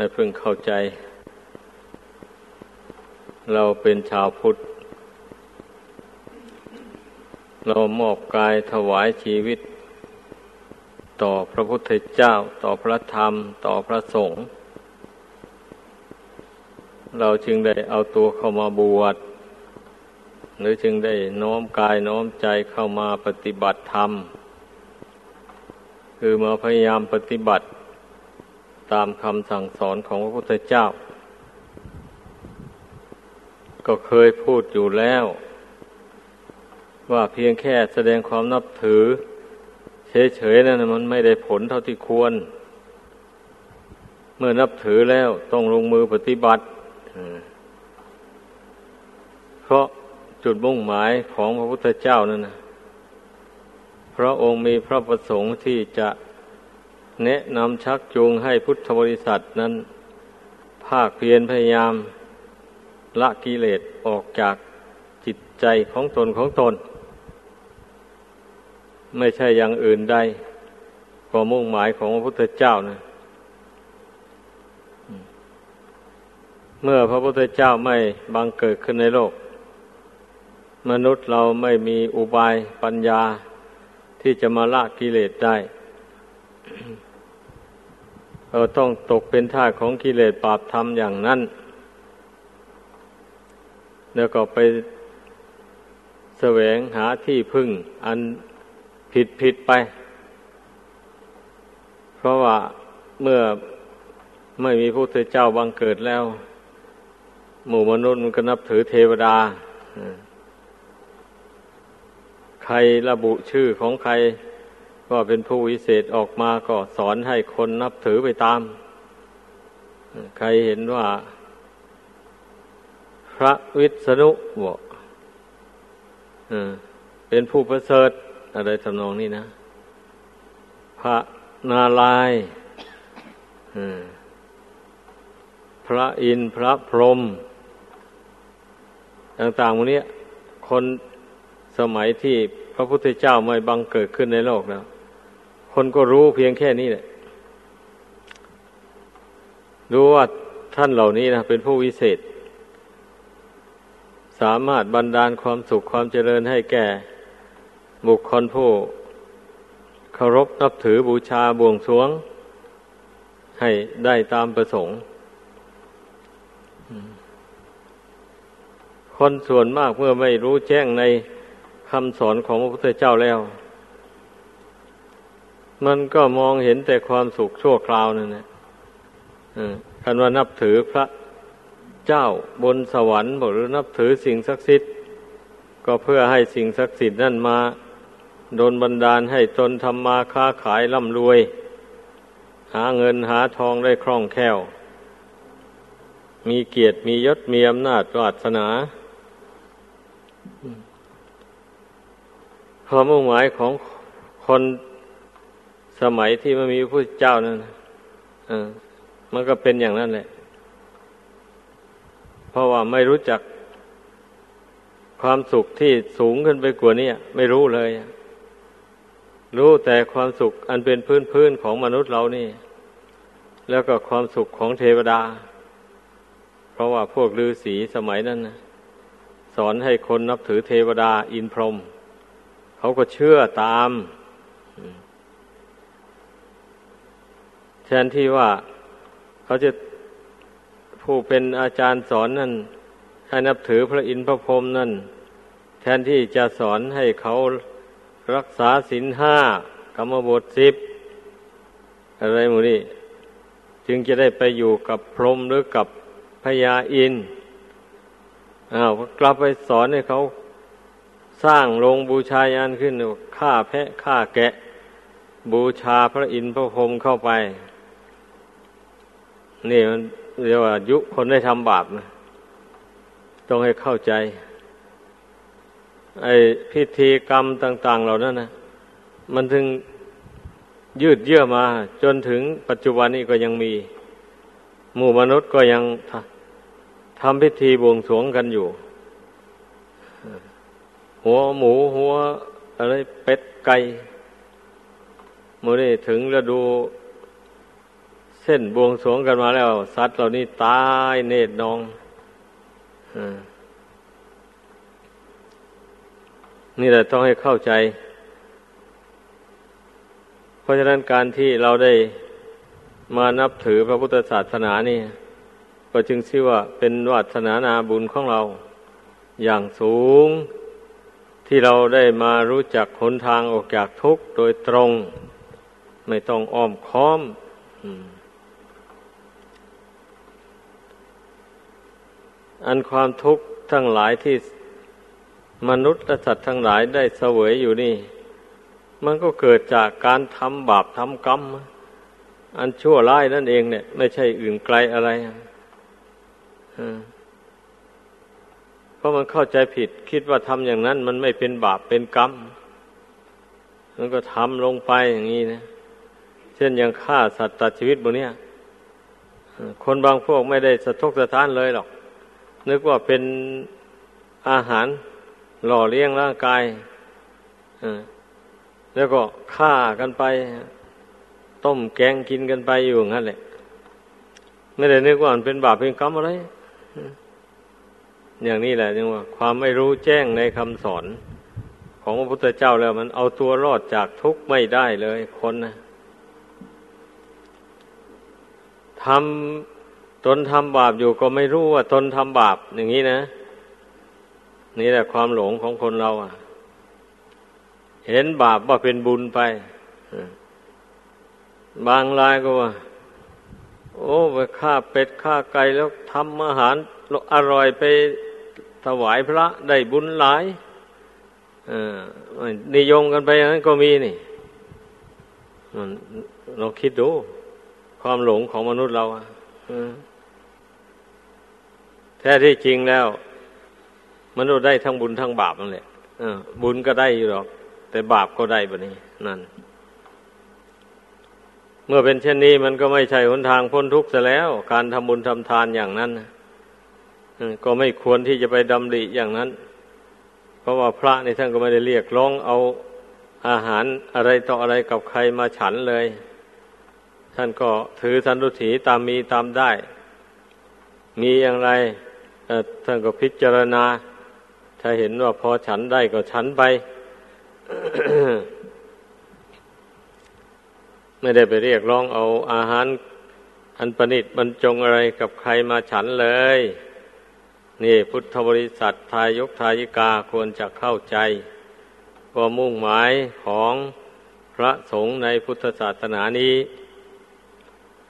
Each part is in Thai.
ให้พึงเข้าใจ เราเป็นชาวพุทธ เรามอบกายถวายชีวิต ต่อพระพุทธเจ้า ต่อพระธรรม ต่อพระสงฆ์เราจึงได้เอาตัวเข้ามาบวชหรือจึงได้น้อมกายน้อมใจเข้ามาปฏิบัติธรรม คือมาพยายามปฏิบัติ ตามคำสั่งสอนของพระพุทธเจ้า ก็เคยพูดอยู่แล้ว ว่าเพียงแค่แสดงความนับถือ เฉยๆนั่นมันไม่ได้ผลเท่าที่ควร เมื่อนับถือแล้วต้องลงมือปฏิบัติเพราะจุดมุ่งหมายของพระพุทธเจ้านั่นนะพระองค์มีพระประสงค์ที่จะ แนะนำชักจูงให้พุทธบริษัทนั้น ภาคเพียรพยายาม ละกิเลสออกจากจิตใจของตนของตน ไม่ใช่อย่างอื่นใดก็มุ่งหมายของพระพุทธเจ้านะเมื่อพระพุทธเจ้าไม่บังเกิดขึ้นในโลก มนุษย์เราไม่มีอุบายปัญญาที่จะมาละกิเลสได้ เราต้องตกเป็นท่าของกิเลสปาบธรรมอย่างนั้น แล้วก็ไปแสวงหาที่พึ่ง อันผิดผิดไป เพราะว่าเมื่อไม่มีพระพุทธเจ้าบังเกิดแล้ว หมู่มนุษย์มันก็นับถือเทวดา ใครระบุชื่อของใคร ว่าเป็นผู้วิเศษออกมาก็สอนให้คนนับถือไปตาม ใครเห็นว่า พระวิษณุบอกเป็นผู้ประเสริฐอะไรทำนองนี้นะ พระนาลายพระอินทร์พระพรหมต่างๆวันนี้คนสมัยที่พระพุทธเจ้าไม่บังเกิดขึ้นในโลกแล้ว คนก็รู้เพียงแค่นี้แหละรู้ว่าท่านเหล่านี้นะเป็นผู้วิเศษ สามารถบันดาลความสุขความเจริญให้แก่ บุคคลผู้เคารพนับถือบูชาบวงสวง ให้ได้ตามประสงค์ คนส่วนมากเมื่อไม่รู้แจ้งในคำสอนของพระพุทธเจ้าแล้ว มันก็มองเห็นแต่ความสุขชั่วคราวนั่นแหละคันว่านับถือพระเจ้าบนสวรรค์หรือนับถือสิ่งศักดิ์สิทธิ์ก็เพื่อให้สิ่งศักดิ์สิทธิ์นั่นมาโดนบันดาลให้ตนทำมาค้าขายร่ำรวย หาเงินหาทองได้คล่องแคล่ว มีเกียรติมียศมีอำนาจวาสนาความมุ่งหมายของคน สมัยที่ไม่มีพระเจ้านั่นมันก็เป็นอย่างนั้นแหละ เพราะว่าไม่รู้จักความสุขที่สูงขึ้นไปกว่านี้ไม่รู้เลย รู้แต่ความสุขอันเป็นพื้นพื้นของมนุษย์เรานี่ แล้วก็ความสุขของเทวดา เพราะว่าพวกฤาษีสมัยนั้นนะสอนให้คนนับถือเทวดาอินพรหมเขาก็เชื่อตาม แทนที่ว่าเขาจะผู้เป็นอาจารย์สอนนั่นให้นับถือพระอินทร์พระพรหมนั่น แทนที่จะสอนให้เขารักษาศีลห้ากรรมบทสิบอะไรหมูนี่ จึงจะได้ไปอยู่กับพรหมหรือกับพญาอินอ้าวกลับไปสอนให้เขาสร้างโรงบูชายันขึ้นฆ่าแพะฆ่าแกะ บูชาพระอินทร์พระพรหมเข้าไป นี่มันเรียกว่ายุคนได้ทำบาปนะ ต้องให้เข้าใจ ไอ้พิธีกรรมต่าง ๆ เหล่านั้นนะมันถึงยืดเยื้อมา จนถึงปัจจุบันนี้ก็ยังมี หมู่มนุษย์ก็ยังทำพิธีบวงสรวงกันอยู่ หัวหมูหัวอะไรเป็ดไก่มื่อนี้ถึงฤดู เทส้นบวงสรวงกันมาแล้ว สัตว์เหล่านี้ตายเนตรนองนี่แหละต้องให้เข้าใจ เพราะฉะนั้นการที่เราได้มานับถือพระพุทธศาสนานี่ ก็จึงชื่อว่าเป็นวัฒนานาบุญของเรา อย่างสูงที่เราได้มารู้จักหนทางออกจากทุกข์โดยตรง ไม่ต้องอ้อมค้อมอั อันความทุกข์ทั้งหลายที่มนุษย์และสัตว์ทั้งหลายได้เสวยอยู่นี่ มันก็เกิดจากการทำบาปทำกรรม อันชั่วร้ายนั่นเองเนี่ย ไม่ใช่อื่นไกลอะไรเพราะมันเข้าใจผิด คิดว่าทำอย่างนั้น มันไม่เป็นบาปเป็นกรรม มันก็ทำลงไปอย่างนี้นะ เช่นอย่างฆ่าสัตว์ตัดชีวิตบนเนี้ยคนบางพวกไม่ได้สะทกสะท้านเลยหรอก นึกว่าเป็นอาหารหล่อเลี้ยงร่างกายแล้วก็ฆ่ากันไป ต้มแกงกินกันไปอยู่งั้นแหละ ไม่ได้นึกว่ามันเป็นบาปเป็นกรรมอะไร อย่างนี้แหละจึงว่า ความไม่รู้แจ้งในคำสอน ของพระพุทธเจ้าแล้ว มันเอาตัวรอดจากทุกข์ไม่ได้เลยคนนะทำ ตนทำบาปอยู่ก็ไม่รู้ว่าตนทำบาปอย่างนี้นะ นี่แหละความหลงของคนเราอะ เห็นบาปว่าเป็นบุญไปบางรายก็ว่า โอ้ไปฆ่าเป็ดฆ่าไก่แล้วทำอาหารอร่อยไปถวายพระได้บุญหลายนิยมกันไปอย่างนั้นก็มีนี่เราคิดดู ความหลงของมนุษย์เรา แท้ที่จริงแล้ว มนุษย์ได้ทั้งบุญทั้งบาปนั่นแหละบุญก็ได้อยู่หรอก แต่บาปก็ได้แบบนี้ นั่น เมื่อเป็นเช่นนี้มันก็ไม่ใช่หนทางพ้นทุกข์ซะแล้ว การทำบุญทำทานอย่างนั้นก็ไม่ควรที่จะไปดำริอย่างนั้น เพราะว่าพระในท่านก็ไม่ได้เรียกร้องเอาอาหารอะไรต่ออะไรกับใครมาฉันเลย ท่านก็ถือสันตุถีตามมีตามได้ มีอย่างไร ท่านก็พิจารณา ถ้าเห็นว่าพอฉันได้ก็ฉันไป ไม่ได้ไปเรียกร้องเอาอาหาร อันประณิตบรรจงอะไรกับใครมาฉันเลย นี่พุทธบริษัททายกทายิกาควรจะเข้าใจว่ามุ่งหมายของพระสงฆ์ในพุทธศาสนานี้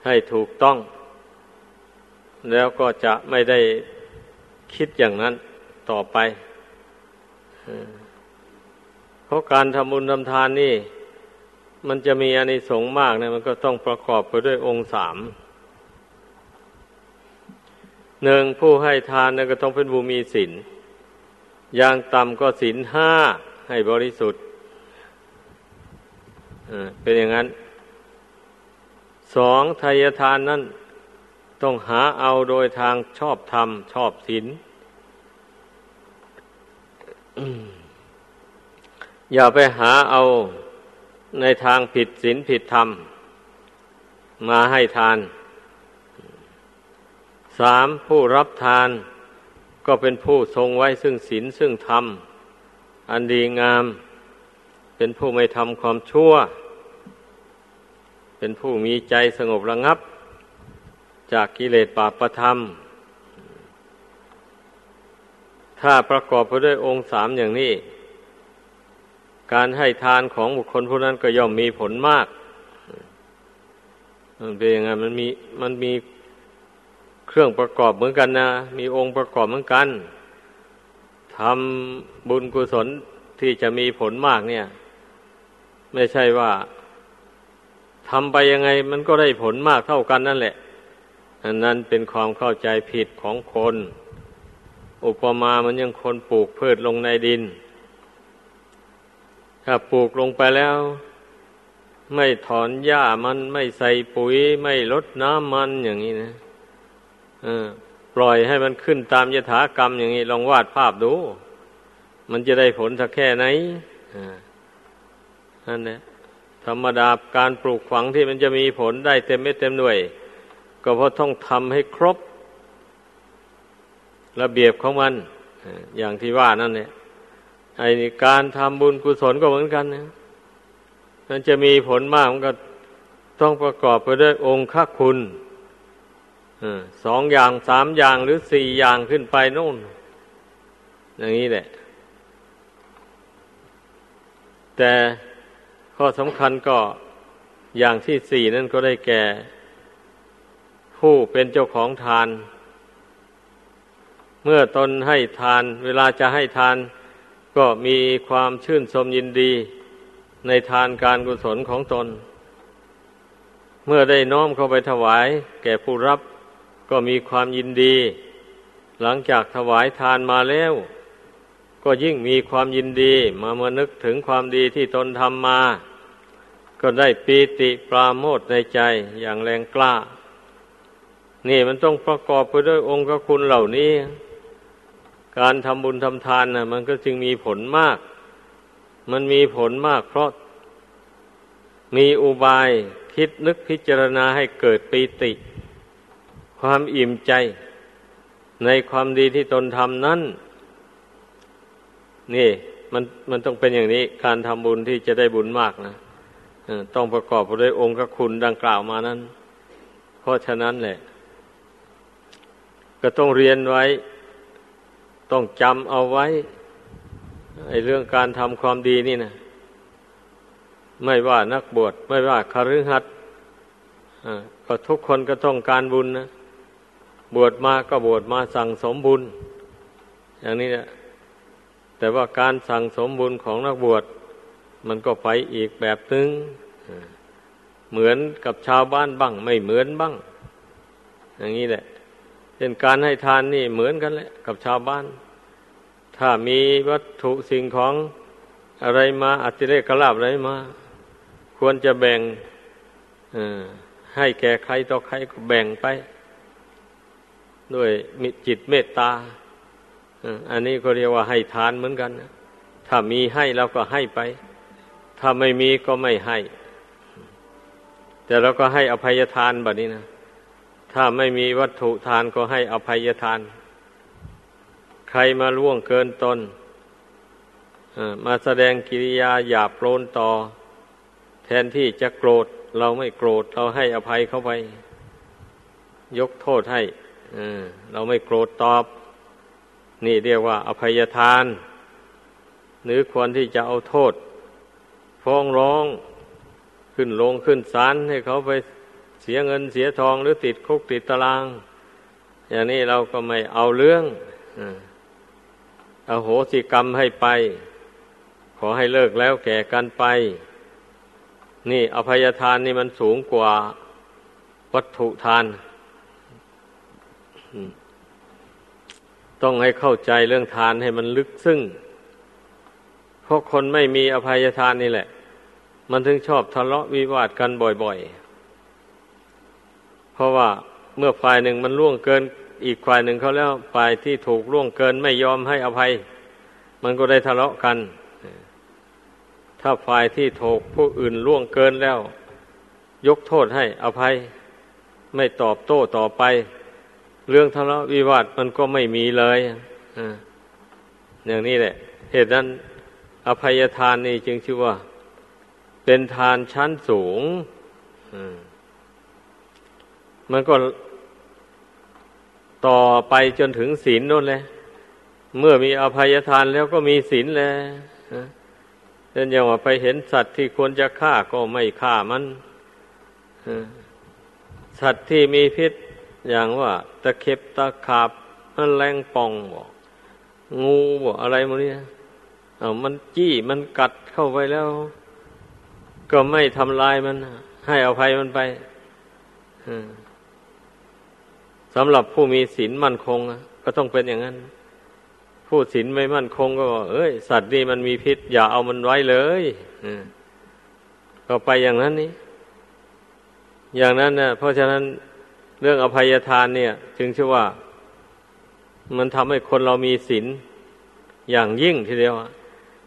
ให้ถูกต้อง แล้วก็จะไม่ได้ คิดอย่างนั้นต่อไปเพราะการทำบุญทำทานนี่ มันจะมีอานิสงส์มากเนี่ยมันก็ต้องประกอบไปด้วยองค์สามหนึ่งผู้ให้ทานนี่ยก็ต้องเป็นบุมีศีลอย่างต่ำก็ศีลห้าให้บริสุทธิ์เป็นอย่างนั้นสองทายทานนั้น ต้องหาเอาโดยทางชอบธรรม ชอบศีลอย่าไปหาเอาในทางผิดศีลผิดธรรม มาให้ทาน สามผู้รับทานก็เป็นผู้ทรงไว้ซึ่งศีลซึ่งธรรม อันดีงาม เป็นผู้ไม่ทำความชั่ว เป็นผู้มีใจสงบระงับ จากกิเลสปาประธรรม ถ้าประกอบไปด้วยองค์สามอย่างนี้ การให้ทานของบุคคลผู้นั้นก็ย่อมมีผลมาก มันเป็นยังไงมันมีมันมีเครื่องประกอบเหมือนกันนะ มีองค์ประกอบเหมือนกันทำบุญกุศลที่จะมีผลมากเนี่ย ไม่ใช่ว่าทำไปยังไงมันก็ได้ผลมากเท่ากันนั่นแหละ อันนั้นเป็นความเข้าใจผิดของคน อุปมามันยังคนปลูกพืชลงในดิน ถ้าปลูกลงไปแล้ว ไม่ถอนหญ้ามันไม่ใส่ปุ๋ย ไม่ลดน้ำมันอย่างนี้นะปล่อยให้มันขึ้นตามยถากรรมอย่างนี้ ลองวาดภาพดู มันจะได้ผลสักแค่ไหนนั่นแหละธรรมดาการปลูกฝังที่มันจะมีผลได้เต็มเม็ดเต็มหน่วย ก็เพราะต้องทำให้ครบ ระเบียบของมันอย่างที่ว่านั่นเนี่ยไอ้การทำบุญกุศลก็เหมือนกันนะมันจะมีผลมากมันก็ต้องประกอบไปด้วยองค์ข้าคุณสองอย่างสามอย่างหรือสี่อย่างขึ้นไปนู่น อย่างนี้แหละ แต่ข้อสำคัญก็อย่างที่สี่นั่นก็ได้แก่ ผู้เป็นเจ้าของทาน เมื่อตนให้ทาน เวลาจะให้ทานก็มีความชื่นชมยินดี ในทานการกุศลของตน เมื่อได้น้อมเข้าไปถวาย แก่ผู้รับก็มีความยินดี หลังจากถวายทานมาแล้ว ก็ยิ่งมีความยินดีมาเมื่อนึกถึงความดีที่ตนทำมา ก็ได้ปีติปราโมทในใจอย่างแรงกล้า นี่มันต้องประกอบไปด้วยองค์คุณเหล่านี้ การทำบุญทำทานนะมันก็จึงมีผลมาก มันมีผลมาก เพราะมีอุบายคิดนึกพิจารณาให้เกิดปีติ ความอิ่มใจ ในความดีที่ตนทำนั้น นี่ มันมันต้องเป็นอย่างนี้ การทำบุญที่จะได้บุญมากนะต้องประกอบไปด้วยองค์คุณดังกล่าวมานั้น เพราะฉะนั้นแหละ ก็ต้องเรียนไว้ ต้องจำเอาไว้ไอ้เรื่องการทำความดีนี่นะไม่ว่านักบวชไม่ว่าคฤหัสถ์ก็ทุกคนก็ต้องการบุญนะบวชมาก็บวชมาสั่งสมบุญ อย่างนี้นะแต่ว่าการสั่งสมบุญของนักบวช มันก็ไปอีกแบบนึงเหมือนกับชาวบ้านบ้าง ไม่เหมือนบ้าง อย่างนี้แหละ ช่นการให้ทานนี่เหมือนกันแหละกับชาวบ้าน ถ้ามีวัตถุสิ่งของอะไรมาอัติเรกลาบอะไรมา ควรจะแบ่งให้แก่ใครต่อใครก็แบ่งไป ด้วยมิจิตเมตตาอันนี้ก็เรียกว่าให้ทานเหมือนกัน ถ้ามีให้เราก็ให้ไป ถ้าไม่มีก็ไม่ให้ แต่เราก็ให้อภัยทานแบบนี้นะ ถ้าไม่มีวัตถุทานก็ให้อภัยทาน ใครมาล่วงเกินตนมาแสดงกิริยาหยาบโปรนต่อ แทนที่จะโกรธ เราไม่โกรธ เราให้อภัยเข้าไป ยกโทษให้เราไม่โกรธตอบ นี่เรียกว่า อภัยทาน หรือควรที่จะเอาโทษ ฟ้องร้องขึ้นลงขึ้นศาลให้เขาไป เสียเงินเสียทองหรือติดคุกติดตาราง อย่างนี้เราก็ไม่เอาเรื่องเอาโหสิกรรมให้ไป ขอให้เลิกแล้วแก่กันไป นี่อภัยทานนี่มันสูงกว่าวัตถุทาน ต้องให้เข้าใจเรื่องทานให้มันลึกซึ้งเพราะคนไม่มีอภัยทานนี่แหละ มันถึงชอบทะเลาะวิวาทกันบ่อย ๆ เพราะว่าเมื่อฝ่ายหนึ่งมันล่วงเกิน อีกฝ่ายหนึ่งเขาแล้วฝ่ายที่ถูกล่วงเกินไม่ยอมให้อภัย มันก็ได้ทะเลาะกัน ถ้าฝ่ายที่ถูกผู้อื่นล่วงเกินแล้ว ยกโทษให้อภัย ไม่ตอบโต้ต่อไป เรื่องทะเลาะวิวาทมันก็ไม่มีเลยอย่างนี้แหละ เหตุนั้น อภัยทานนี่จึงชื่อว่า เป็นทานชั้นสูงมั มันก็ต่อไปจนถึงศีลนั่นเลย เมื่อมีอภัยทานแล้วก็มีศีลแล้วเช่นอย่างว่าไปเห็นสัตว์ที่ควรจะฆ่าก็ไม่ฆ่ามันสัตว์ที่มีพิษอย่างว่าตะเข็บตะขาบมันแรงป่องบอกงูบอกอะไรมันเนี่ยเอามันจี้มันกัดเข้าไปแล้ว ก็ไม่ทำลายมัน ให้อภัยมันไป สำหรับผู้มีศีลมั่นคงก็ต้องเป็นอย่างนั้น ผู้ศีลไม่มั่นคงก็เอ้ย สัตว์นี่มันมีพิษ อย่าเอามันไว้เลยก็ไปอย่างนั้นนี่อย่างนั้นนะเพราะฉะนั้นเรื่องอภัยทานเนี่ยจึงชื่อว่า มันทำให้คนเรามีศีลอย่างยิ่งทีเดียว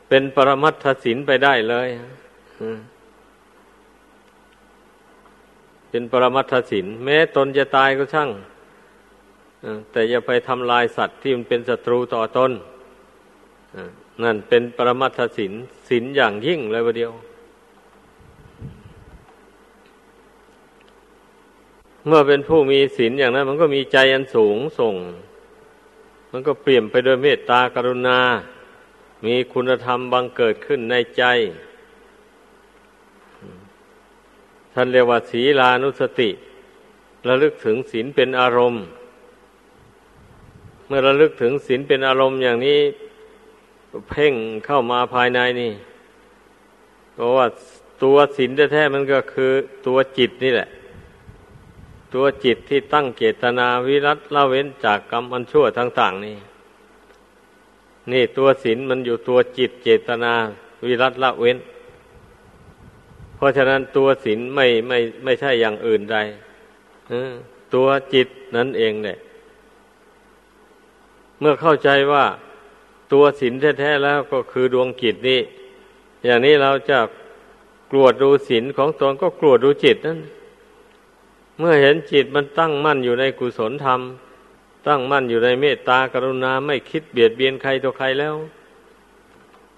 เป็นปรมัตถศีลไปได้เลยเป็นปรมัตถศีลแม้ตนจะตายก็ช่าง แต่อย่าไปทำลายสัตว์ที่มันเป็นศัตรูต่อตนนั่นเป็นปรมัตถศีลศีลอย่างยิ่งเลยวันเดียว เมื่อเป็นผู้มีศีลอย่างนั้น มันก็มีใจอันสูงส่ง มันก็เปลี่ยนไปด้วยเมตตากรุณา มีคุณธรรมบังเกิดขึ้นในใจ ท่านเรียกว่าศีลานุสติระลึกถึงศีลเป็นอารมณ์ เมื่อระลึกถึงศีลเป็นอารมณ์อย่างนี้ เพ่งเข้ามาภายในนี่เพราะว่าตัวศีลแท้ๆมันก็คือตัวจิตนี่แหละ ตัวจิตที่ตั้งเจตนาวิรัตละเว้นจากกรรมอันชั่วต่างๆนี่นี่ตัวศีลมันอยู่ตัวจิตเจตนาวิรัตละเว้น เพราะฉะนั้นตัวศีลไม่ไม่ไม่ใช่อย่างอื่นใดตัวจิตนั่นเองเนี่ย มื่อเข้าใจว่าตัวศีลแท้ๆแล้วก็คือดวงจิตนี่อย่างนี้เราจะกลวดดูศีลของตนก็กลวดดูจิตนั่นเมื่อเห็นจิตมันตั้งมั่นอยู่ในกุศลธรรม ตั้งมั่นอยู่ในเมตตากรุณาไม่คิดเบียดเบียนใครตัวใครแล้ว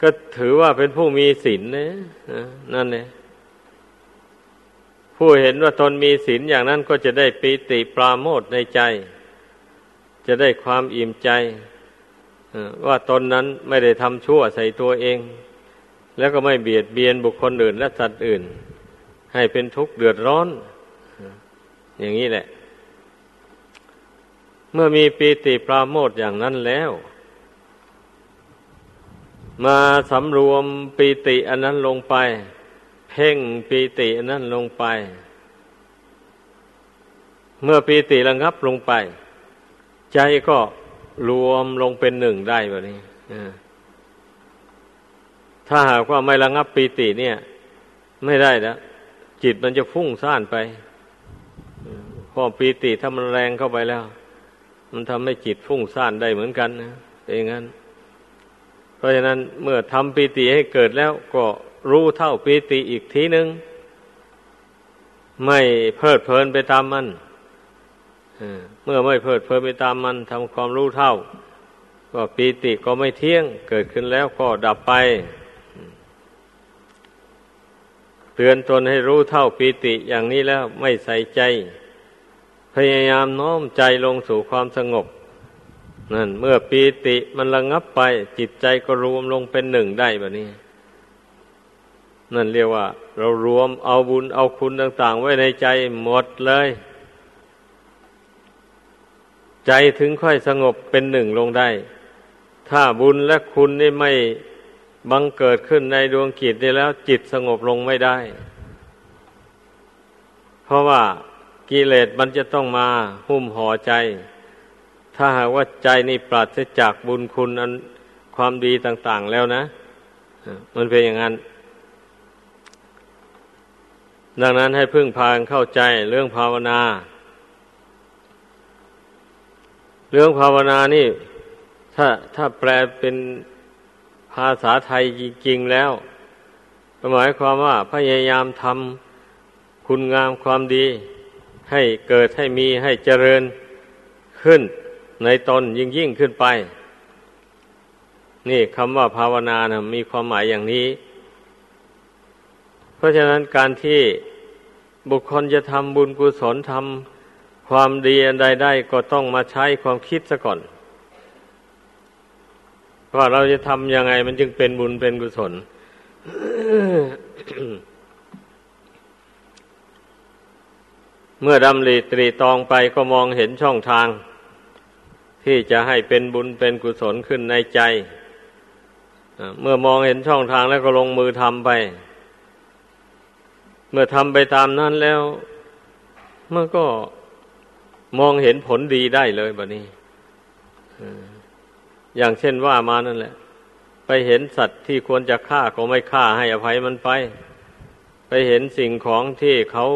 ก็ถือว่าเป็นผู้มีศีลนะนั่นเนี่ยผู้เห็นว่าตนมีศีลอย่างนั้นก็จะได้ปีติปราโมทในใจ จะได้ความอิ่มใจว่าตนนั้นไม่ได้ทำชั่วใส่ตัวเอง แล้วก็ไม่เบียดเบียนบุคคลอื่นและสัตว์อื่น ให้เป็นทุกข์เดือดร้อน อย่างนี้แหละ เมื่อมีปีติปราโมทอย่างนั้นแล้ว มาสำรวมปีติอันนั้นลงไป เพ่งปีติอันนั้นลงไป เมื่อปีติระงับลงไป ใจก็รวมลงเป็นหนึ่งได้แบบนี้ถ้าหากว่าไม่ระงับปีติเนี่ย ไม่ได้แล้วจิตมันจะฟุ้งซ่านไปพอปีติถ้ามันแรงเข้าไปแล้ว มันทำให้จิตฟุ้งซ่านได้เหมือนกันนะเป็นอย่างนั้น เพราะฉะนั้นเมื่อทำปีติให้เกิดแล้วก็รู้เท่าปีติอีกทีหนึ่งไม่เพลิดเพลินไปตามมัน เมื่อไม่เพลิดเพลินไปตามมันทำความรู้เท่า ก็ปีติก็ไม่เที่ยง เกิดขึ้นแล้วก็ดับไป เตือนตนให้รู้เท่าปีติอย่างนี้แล้วไม่ใส่ใจ พยายามน้อมใจลงสู่ความสงบนั่นเมื่อปีติมันระงับไป จิตใจก็รวมลงเป็นหนึ่งได้แบบนี้นั่นเรียกว่า เรารวมเอาบุญเอาคุณต่าง ๆ ไว้ในใจหมดเลย ใจถึงค่อยสงบเป็นหนึ่งลงได้ ถ้าบุญและคุณนี่ไม่บังเกิดขึ้นในดวงจิตนี่แล้วจิตสงบลงไม่ได้ เพราะว่ากิเลสมันจะต้องมาหุ้มห่อใจ ถ้าหากว่าใจนี่ปราศจากบุญคุณอันความดีต่าง ๆแล้วนะ มันเป็นอย่างนั้น ดังนั้นให้พึ่งพางเข้าใจเรื่องภาวนา เรื่องภาวนานี่ ถ้าถ้าแปลเป็นภาษาไทยจริงๆแล้วหมายความว่าพยายามทำคุณงามความดี ให้เกิดให้มีให้เจริญขึ้นในตนยิ่งยิ่งขึ้นไป นี่คำว่าภาวนานะมีความหมายอย่างนี้ เพราะฉะนั้นการที่บุคคลจะทำบุญกุศลทำ ความดีอันใดได้ก็ต้องมาใช้ความคิดซะก่อน ว่าเราจะทำยังไงมันจึงเป็นบุญเป็นกุศลเมื่อดำริตรีตองไปก็มองเห็นช่องทาง ที่จะให้เป็นบุญเป็นกุศลขึ้นในใจ เมื่อมองเห็นช่องทางแล้วก็ลงมือทำไป เมื่อทำไปตามนั้นแล้วมันก็ มองเห็นผลดีได้เลยแบบนี้อย่างเช่นว่ามานั่นแหละ ไปเห็นสัตว์ที่ควรจะฆ่าก็ไม่ฆ่าให้อภัยมันไป ไปเห็นสิ่งของที่เขา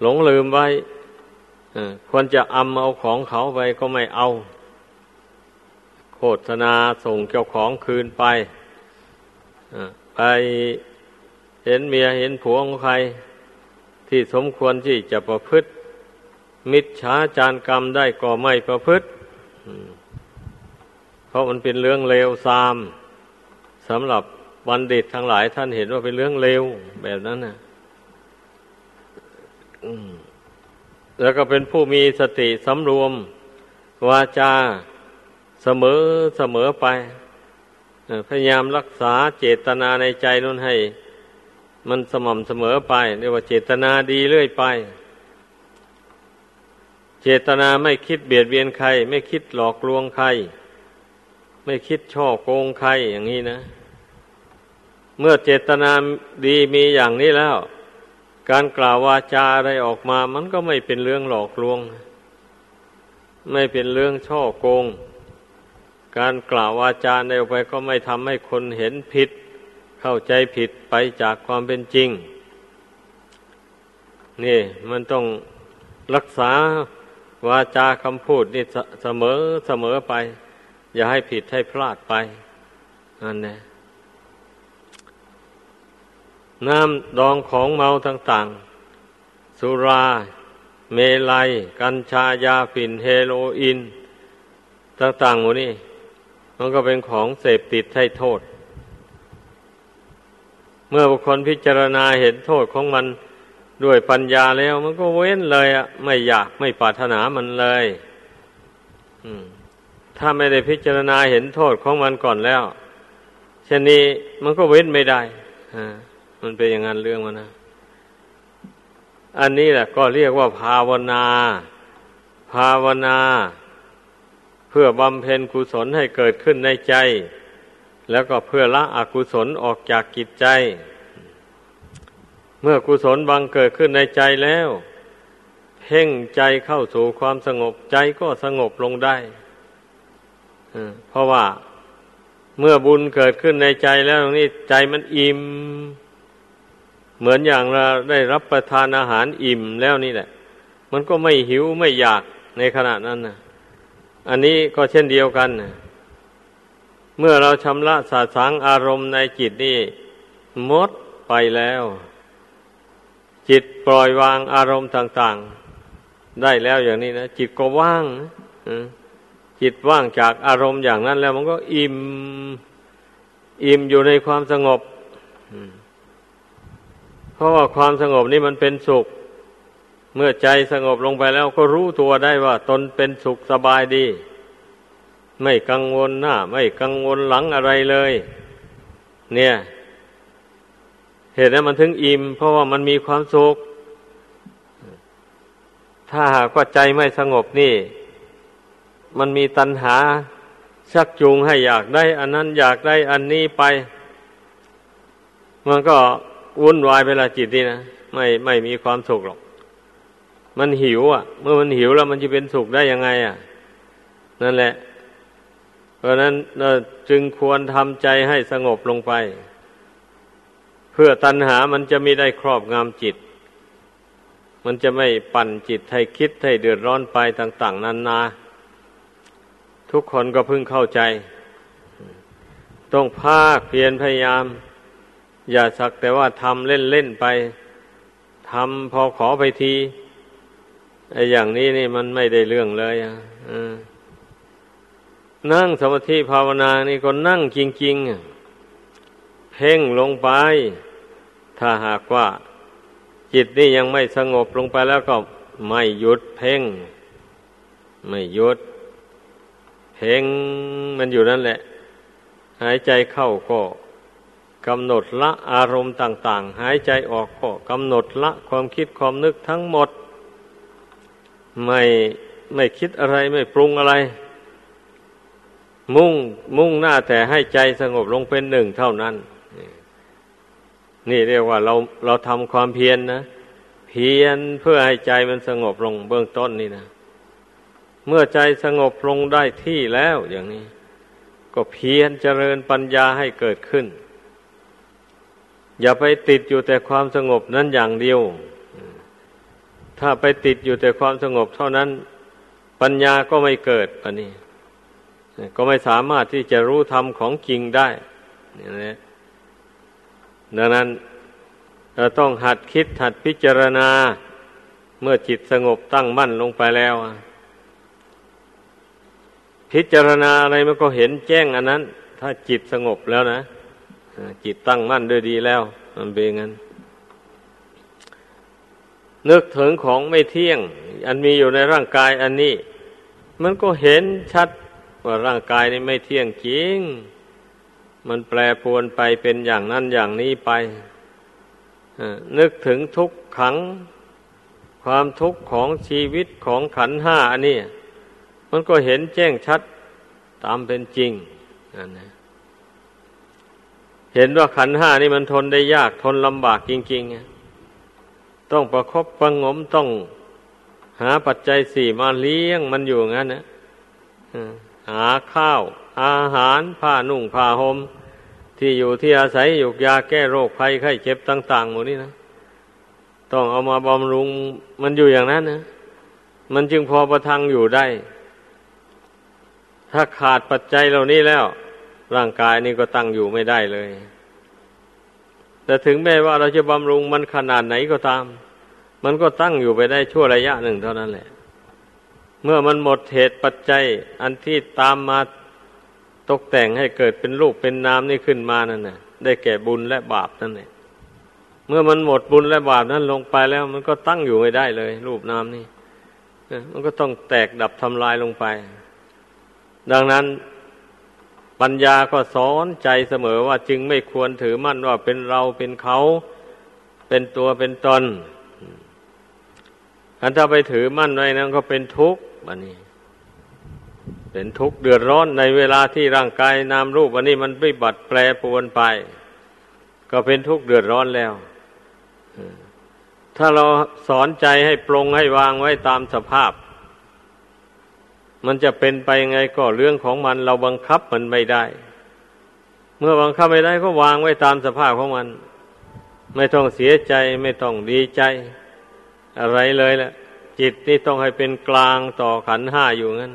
หลงลืมไว้ควรจะอำเอาของเขาไปก็ไม่เอา โฆษณาส่งเจ้าของคืนไปไปเห็นเมียเห็นผัวของใคร ที่สมควรที่จะประพฤติ มิจฉาจารกรรมได้ก็ไม่ประพฤติเพราะมันเป็นเรื่องเลวทรามสำหรับบัณฑิตทั้งหลายท่านเห็นว่าเป็นเรื่องเลวแบบนั้นนะแล้วก็เป็นผู้มีสติสำรวม วาจาเสมอเสมอไปพยายามรักษาเจตนาในใจนั้นให้ มันสม่ำเสมอไปเรียกว่าเจตนาดีเรื่อยไป เจตนาไม่คิดเบียดเบียนใคร ไม่คิดหลอกลวงใคร ไม่คิดช่อโกงใครอย่างนี้นะ เมื่อเจตนาดีมีอย่างนี้แล้ว การกล่าววาจาอะไรออกมา มันก็ไม่เป็นเรื่องหลอกลวง ไม่เป็นเรื่องช่อโกง การกล่าววาจาในออกไปก็ไม่ทำให้คนเห็นผิด เข้าใจผิดไปจากความเป็นจริง นี่มันต้องรักษา วาจาคำพูดนี่เสมอเสมอไป อย่าให้ผิดให้พลาดไปนั่นแหละน้ำดองของเมาต่างๆ สุรา เมลัย กัญชายาฝิ่นเฮโรอีนต่างๆหมดนี่มันก็เป็นของเสพติดให้โทษ เมื่อบุคคลพิจารณาเห็นโทษของมัน ด้วยปัญญาแล้วมันก็เว้นเลยอะไม่อยากไม่ปรารถนามันเลยถ้าไม่ได้พิจารณาเห็นโทษของมันก่อนแล้วเช่นนี้มันก็เว้นไม่ได้มันเป็นอย่างนั้นเรื่องมันนะอันนี้แหละก็เรียกว่าภาวนา ภาวนา เพื่อบำเพ็ญกุศลให้เกิดขึ้นในใจ แล้วก็เพื่อละอกุศลออกจากกิจใจ เมื่อกุศลบังเกิดขึ้นในใจแล้ว เพ่งใจเข้าสู่ความสงบใจก็สงบลงได้เพราะว่าเมื่อบุญเกิดขึ้นในใจแล้วนี่ใจมันอิ่ม เหมือนอย่างเราได้รับประทานอาหารอิ่มแล้วนี่แหละ มันก็ไม่หิวไม่อยากในขณะนั้นนะอันนี้ก็เช่นเดียวกันเมื่อเราชำระสาสางอารมณ์ในจิตนี่มดไปแล้ว จิตปล่อยวางอารมณ์ต่าง ๆ ได้แล้วอย่างนี้นะจิตก็ว่างจิตว่างจากอารมณ์อย่างนั้นแล้ว มันก็อิ่ม อิ่มอยู่ในความสงบเพราะว่าความสงบนี่มันเป็นสุข เมื่อใจสงบลงไปแล้วก็รู้ตัวได้ว่า ตนเป็นสุขสบายดี ไม่กังวลหน้า ไม่กังวลหลังอะไรเลย เนี่ย เหตุนั้นมันถึงอิ่ม เพราะว่ามันมีความสุข ถ้าหากว่าใจไม่สงบนี่ มันมีตัณหาชักจูงให้อยากได้ อันนั้นอยากได้อันนี้ไป มันก็วุ่นวายเวลาจิตนี่นะไม่ไม่มีความสุขหรอก มันหิว อะ เมื่อมันหิวแล้วมันจะเป็นสุขได้ยังไง อะ นั่นแหละ เพราะนั้นเราจึงควรทำใจให้สงบลงไป เพื่อตัณหามันจะไม่ได้ครอบงำจิต มันจะไม่ปั่นจิตให้คิดให้เดือดร้อนไปต่าง ๆนานา ทุกคนก็พึงเข้าใจ ต้องภาคเพียรพยายาม อย่าสักแต่ว่าทำเล่น ๆ ไปทำพอขอไปทีไอ้อย่างนี้นี่มันไม่ได้เรื่องเลยอะนั่งสมาธิภาวนานี่ก็นั่งจริง ๆ เพ่งลงไป ถ้าหากว่าจิตนี่ยังไม่สงบลงไปแล้วก็ไม่หยุดเพ่ง ไม่หยุด เพ่งมันอยู่นั่นแหละ หายใจเข้าก็กำหนดละอารมณ์ต่าง ๆ หายใจออกก็กำหนดละความคิดความนึกทั้งหมด ไม่ไม่คิดอะไรไม่ปรุงอะไร มุ่งมุ่งหน้าแต่ให้ใจสงบลงเป็นหนึ่งเท่านั้น นี่เรียกว่าเราเราทำความเพียรนนะเพียรเพื่อให้ใจมันสงบลงเบื้องต้นนี่นะเมื่อใจสงบลงได้ที่แล้วอย่างนี้ ก็เพียรเจริญปัญญาให้เกิดขึ้น อย่าไปติดอยู่แต่ความสงบนั้นอย่างเดียว ถ้าไปติดอยู่แต่ความสงบเท่านั้น ปัญญาก็ไม่เกิดปะนี่ก็ไม่สามารถที่จะรู้ธรรมของจริงได้นี่แหละ ดังนั้นเราต้องหัดคิดหัดพิจารณา เมื่อจิตสงบตั้งมั่นลงไปแล้ว พิจารณาอะไรมันก็เห็นแจ้งอันนั้น ถ้าจิตสงบแล้วนะจิตตั้งมั่นด้วยดีแล้ว มันเป็นงั้น นึกถึงของไม่เที่ยง อันมีอยู่ในร่างกายอันนี้ มันก็เห็นชัดว่าร่างกายนี้ไม่เที่ยงจริง มันแปรปวนไปเป็นอย่างนั้นอย่างนี้ไปนึกถึงทุกขัง ความทุกข์ของชีวิตของขันห้าอันนี้มันก็เห็นแจ้งชัดตามเป็นจริงนนนะเห็นว่าขันห้านี่มันทนได้ยากทนลำบากจริงๆ ต้องประครบประงมต้องหาปัจจัยสี่มาเลี้ยงมันอยู่งั้นนะหาข้าว อาหารผ้านุ่งผ้าหม่มที่อยู่ที่อาศัยอยู่ยาแก้โรคภัยไข้เจ็บต่าง ๆ หมดนี้นะต้องเอามาบำรุงมันอยู่อย่างนั้นนะมันจึงพอประทังอยู่ได้ ถ้าขาดปัจจัยเหล่านี้แล้ว ร่างกายนี่ก็ตั้งอยู่ไม่ได้เลย แต่ถึงแม้ว่าเราจะบำรุงมันขนาดไหนก็ตาม มันก็ตั้งอยู่ไปได้ชั่วระยะหนึ่งเท่านั้นแหละ เมื่อมันหมดเหตุปัจจัย อันที่ตามมา ตกแต่งให้เกิดเป็นรูปเป็นนามนี่ขึ้นมานั่นน่ะ ได้แก่บุญและบาปนั่นเองเมื่อมันหมดบุญและบาปนั้นลงไปแล้ว มันก็ตั้งอยู่ไม่ได้เลย รูปนามนี่มันก็ต้องแตกดับทำลายลงไป ดังนั้นปัญญาก็สอนใจเสมอว่าจึงไม่ควรถือมั่นว่าเป็นเราเป็นเขาเป็นตัวเป็นตนอันถ้าไปถือมั่นไว้นั้นก็เป็นทุกข์บันนี้ เป็นทุกข์เดือดร้อนในเวลาที่ร่างกายนามรูปอันนี้มันไม่บัดแปรปรวนไป ก็เป็นทุกข์เดือดร้อนแล้ว ถ้าเราสอนใจให้ปรงให้วางไว้ตามสภาพ มันจะเป็นไปไงก็เรื่องของมันเราบังคับมันไม่ได้ เมื่อบังคับไม่ได้ก็วางไว้ตามสภาพของมัน ไม่ต้องเสียใจไม่ต้องดีใจ อะไรเลยแหละจิตนี่ต้องให้เป็นกลางต่อขันห้าอยู่งั้น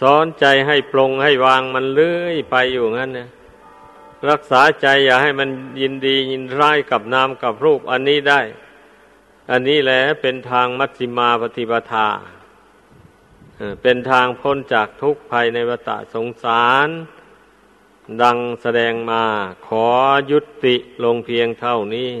สอนใจให้ปรงให้วางมันเลื่อยไปอยู่งั้นนะรักษาใจอย่าให้มันยินดียินร้ายกับนามกับรูปอันนี้ได้ อันนี้แหละเป็นทางมัชฌิมาปฏิปทา เป็นทางพ้นจากทุกข์ภายในวัฏสงสาร ดังแสดงมาขอยุติลงเพียงเท่านี้